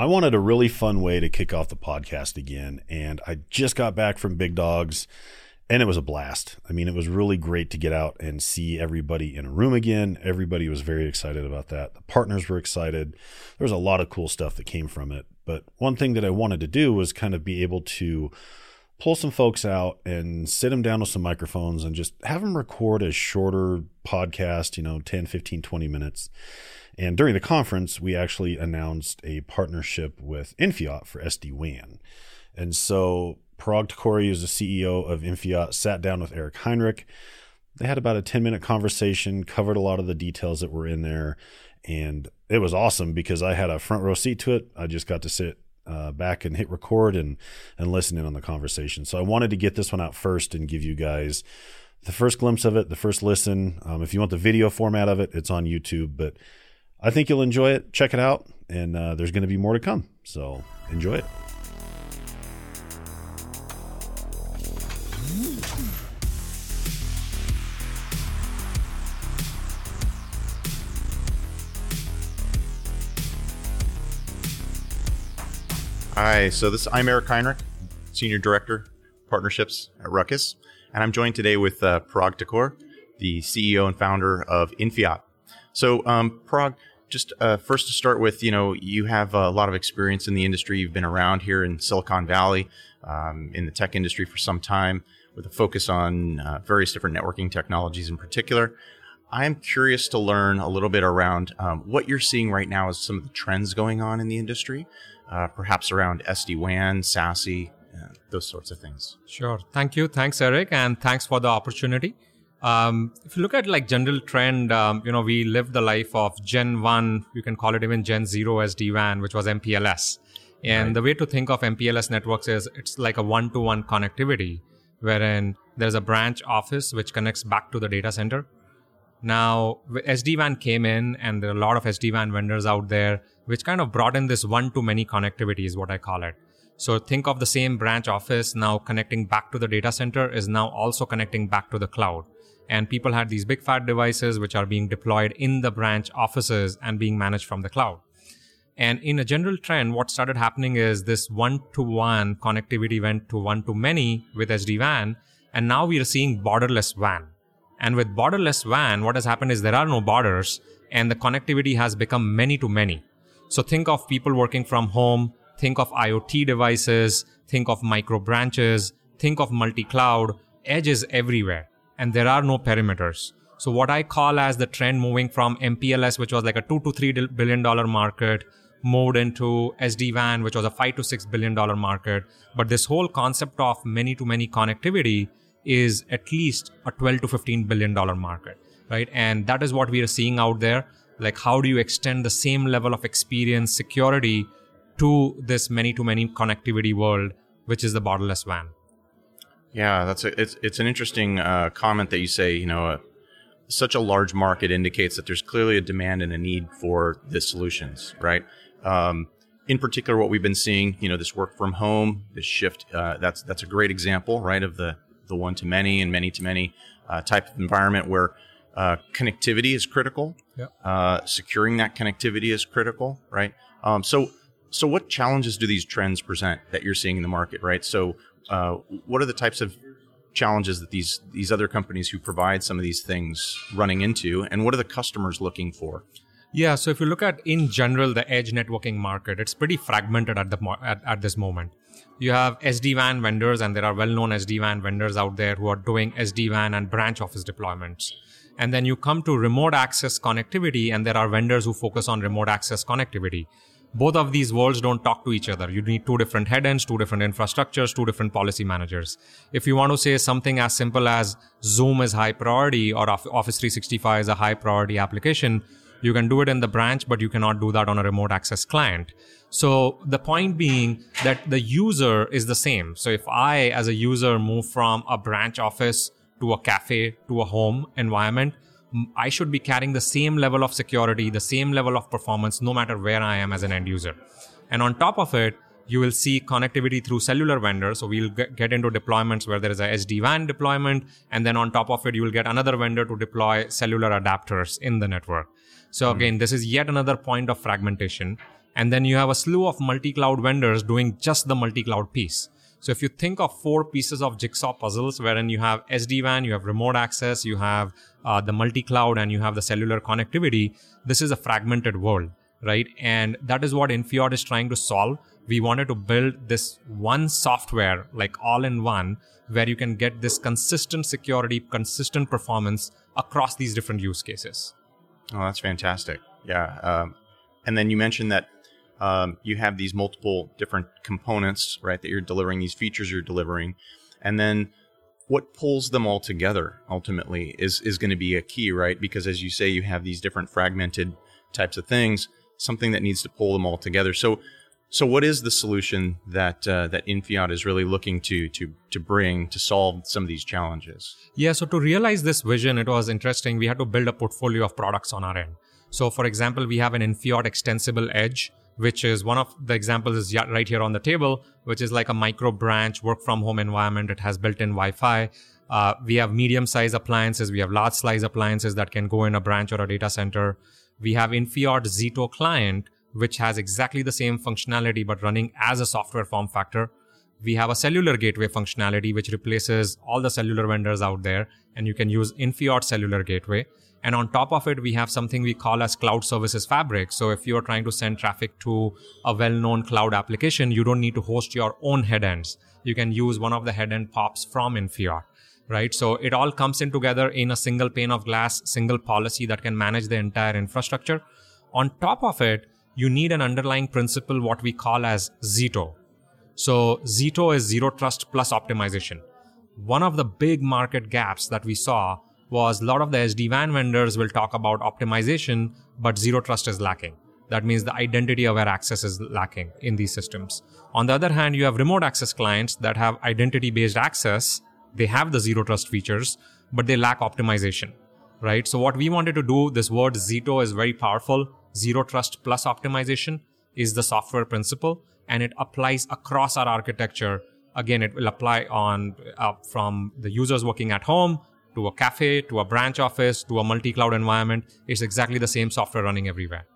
I wanted a really fun way to kick off the podcast again, and I just got back from Big Dogs, and it was a blast. I mean, it was really great to get out and see everybody in a room again. Everybody was very excited about that. The partners were excited. There was a lot of cool stuff that came from it. But one thing that I wanted to do was kind of be able to pull some folks out and sit them down with some microphones and just have them record a shorter podcast, you know, 10, 15, 20 minutes. And during the conference, we actually announced a partnership with Infiot for SD WAN. And so Parag Thakore, who's the CEO of Infiot, sat down with Eric Heinrich. They had about a 10 minute conversation, covered a lot of the details that were in there. And it was awesome because I had a front row seat to it. I just got to sit uh, back and hit record and and listen in on the conversation. So I wanted to get this one out first and give you guys the first glimpse of it, the first listen. Um, if you want the video format of it, it's on YouTube. But I think you'll enjoy it. Check it out, and uh, there's going to be more to come. So enjoy it. Hi, so this I'm Eric Heinrich, Senior Director, Partnerships at Ruckus, and I'm joined today with uh, Parag the CEO and founder of Infiot. So, um, just uh, first to start with, you know, you have a lot of experience in the industry. You've been around here in Silicon Valley, um, in the tech industry for some time, with a focus on uh, various different networking technologies in particular. I'm curious to learn a little bit around um, what you're seeing right now as some of the trends going on in the industry, uh, perhaps around SD WAN, SASE, uh, those sorts of things. Sure. Thank you. Thanks, Eric, and thanks for the opportunity. Um, if you look at like general trend, um, you know, we lived the life of Gen 1, you can call it even Gen 0 SD-WAN, which was MPLS. And right. the way to think of MPLS networks is it's like a one-to-one connectivity, wherein there's a branch office which connects back to the data center. Now, SD-WAN came in and there are a lot of SD-WAN vendors out there, which kind of brought in this one-to-many connectivity is what I call it. So think of the same branch office now connecting back to the data center is now also connecting back to the cloud and people had these big fat devices which are being deployed in the branch offices and being managed from the cloud. And in a general trend, what started happening is this one to one connectivity went to one to many with SD WAN. And now we are seeing borderless WAN. And with borderless WAN, what has happened is there are no borders and the connectivity has become many to many. So think of people working from home, think of IoT devices, think of micro branches, think of multi cloud, edges everywhere and there are no perimeters. So what I call as the trend moving from MPLS, which was like a two to three billion dollar market, moved into SD-WAN, which was a five to six billion dollar market. But this whole concept of many to many connectivity is at least a 12 to 15 billion dollar market, right? And that is what we are seeing out there. Like, how do you extend the same level of experience, security to this many to many connectivity world, which is the borderless WAN Yeah, that's a, it's it's an interesting uh, comment that you say. You know, uh, such a large market indicates that there's clearly a demand and a need for the solutions, right? Um, in particular, what we've been seeing, you know, this work from home, this shift. Uh, that's that's a great example, right, of the the one to many and many to many uh, type of environment where uh, connectivity is critical. Yep. Uh, securing that connectivity is critical, right? Um, so so what challenges do these trends present that you're seeing in the market, right? So uh, what are the types of challenges that these these other companies who provide some of these things running into, and what are the customers looking for? Yeah, so if you look at in general the edge networking market, it's pretty fragmented at the at, at this moment. You have SD-WAN vendors, and there are well-known SD-WAN vendors out there who are doing SD-WAN and branch office deployments. And then you come to remote access connectivity, and there are vendors who focus on remote access connectivity both of these worlds don't talk to each other. You need two different head ends, two different infrastructures, two different policy managers. If you want to say something as simple as Zoom is high priority or Office 365 is a high priority application, you can do it in the branch, but you cannot do that on a remote access client. So the point being that the user is the same. So if I, as a user, move from a branch office to a cafe to a home environment, I should be carrying the same level of security, the same level of performance, no matter where I am as an end user. And on top of it, you will see connectivity through cellular vendors. So we'll get into deployments where there is a SD-WAN deployment. And then on top of it, you will get another vendor to deploy cellular adapters in the network. So again, this is yet another point of fragmentation. And then you have a slew of multi cloud vendors doing just the multi cloud piece. So if you think of four pieces of jigsaw puzzles, wherein you have SD-WAN, you have remote access, you have uh, the multi-cloud, and you have the cellular connectivity, this is a fragmented world, right? And that is what Infiot is trying to solve. We wanted to build this one software, like all in one, where you can get this consistent security, consistent performance across these different use cases. Oh, that's fantastic. Yeah. Um, and then you mentioned that um, you have these multiple different components, right, that you're delivering, these features you're delivering. And then what pulls them all together ultimately is, is going to be a key, right? Because as you say, you have these different fragmented types of things, something that needs to pull them all together. So, so what is the solution that uh, that Infiot is really looking to to to bring to solve some of these challenges? Yeah, so to realize this vision, it was interesting. We had to build a portfolio of products on our end. So, for example, we have an Infiot extensible edge, which is one of the examples is right here on the table, which is like a micro branch work from home environment. It has built-in Wi-Fi. Uh, we have medium-size appliances. We have large-size appliances that can go in a branch or a data center. We have Infiot ZETO client which has exactly the same functionality but running as a software form factor. We have a cellular gateway functionality which replaces all the cellular vendors out there and you can use Infiot cellular gateway. And on top of it, we have something we call as cloud services fabric. So if you're trying to send traffic to a well-known cloud application, you don't need to host your own headends. You can use one of the headend pops from Infiot right? So it all comes in together in a single pane of glass, single policy that can manage the entire infrastructure. On top of it, you need an underlying principle, what we call as ZETO. So ZETO is zero trust plus optimization. One of the big market gaps that we saw was a lot of the SD-WAN vendors will talk about optimization, but zero trust is lacking. That means the identity aware access is lacking in these systems. On the other hand, you have remote access clients that have identity based access. They have the zero trust features, but they lack optimization, right? So what we wanted to do, this word ZETO is very powerful zero trust plus optimization is the software principle and it applies across our architecture. Again it will apply on uh, from the users working at home to a cafe to a branch office to a multi-cloud environment. It's exactly the same software running everywhere.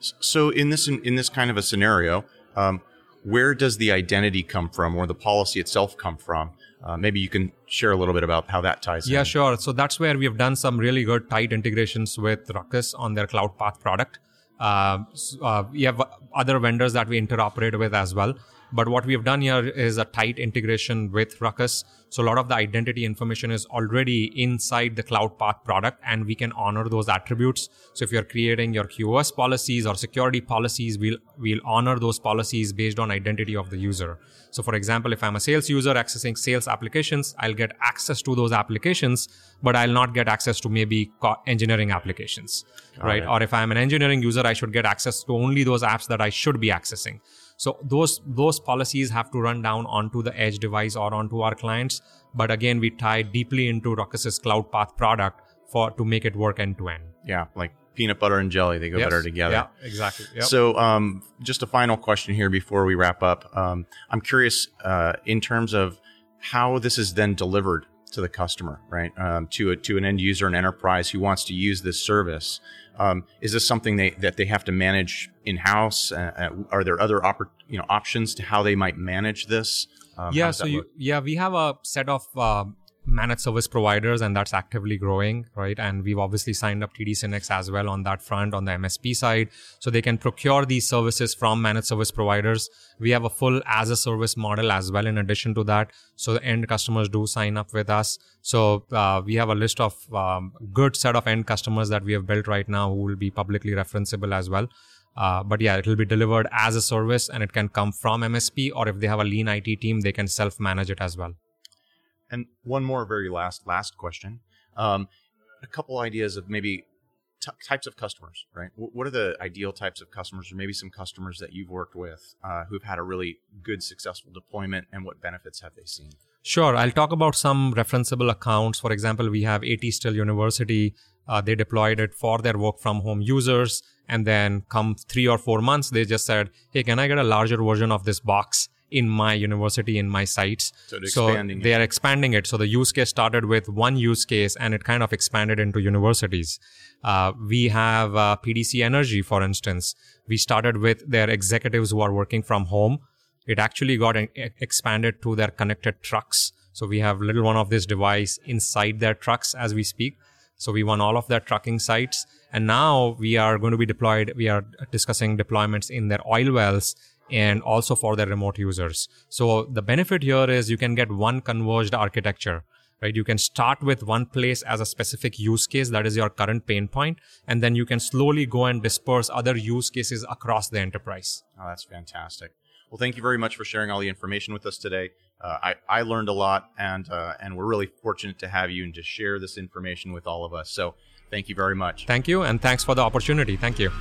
So in this in this kind of a scenario um, where does the identity come from or the policy itself come from? Uh, maybe you can share a little bit about how that ties yeah in. Yeah, sure. So that's where we have done some really good tight integrations with Ruckus on their Cloudpath product uh, uh, we have other vendors that we interoperate with as well. But what we have done here is a tight integration with Ruckus. So a lot of the identity information is already inside the Cloudpath product and we can honor those attributes. So if you're creating your QoS policies or security policies, we'll, we'll honor those policies based on identity of the user. So for example, if I'm a sales user accessing sales applications, I'll get access to those applications, but I'll not get access to maybe engineering applications, Got right? It. Or if I'm an engineering user, I should get access to only those apps that I should be accessing. So those those policies have to run down onto the edge device or onto our clients. But again, we tie deeply into Ruckus's Cloudpath product for to make it work end to end. Yeah, like peanut butter and jelly, they go yes. better together. Yeah, exactly. Yep. So, um, just a final question here before we wrap up. Um, I'm curious uh, in terms of how this is then delivered to the customer, right? Um, to a, to an end user, an enterprise who wants to use this service. Um, is this something they, that they have to manage in house? Uh, uh, are there other oppor- you know options to how they might manage this? Um, yeah, so you, yeah, we have a set of uh, managed service providers and that's actively growing right? And we've obviously signed up TD SYNNEX as well on that front on the msp side. So they can procure these services from managed service providers. We have a full as a service model as well in addition to that. So the end customers do sign up with us. So uh, we have a list of um, good set of end customers that we have built right now who will be publicly referenceable as well. Uh, but yeah, it will be delivered as a service and it can come from MSP or if they have a lean IT team, they can self manage it as well. And one more very last last question. Um, a couple ideas of maybe t- types of customers, right? W- what are the ideal types of customers, or maybe some customers that you've worked with uh, who've had a really good, successful deployment, and what benefits have they seen? Sure, I'll talk about some referenceable accounts. For example, we have AT Still University. Uh, they deployed it for their work from home users, and then come three or four months, they just said, "Hey, can I get a larger version of this box?" In my university, in my sites. So, expanding they are expanding it. So the use case started with one use case and it kind of expanded into universities. Uh, we have uh, PDC Energy, for instance. We started with their executives who are working from home. It actually got expanded to their connected trucks. So we have little one of this device inside their trucks as we speak. So we won all of their trucking sites. And now we are going to be deployed. We are discussing deployments in their oil wells and also for their remote users. So the benefit here is you can get one converged architecture, right? You can start with one place as a specific use case that is your current pain point, and then you can slowly go and disperse other use cases across the enterprise. Oh, that's fantastic. Well, thank you very much for sharing all the information with us today. Uh, I, I learned a lot, and uh, and we're really fortunate to have you and to share this information with all of us. So, thank you very much. Thank you, and thanks for the opportunity. Thank you.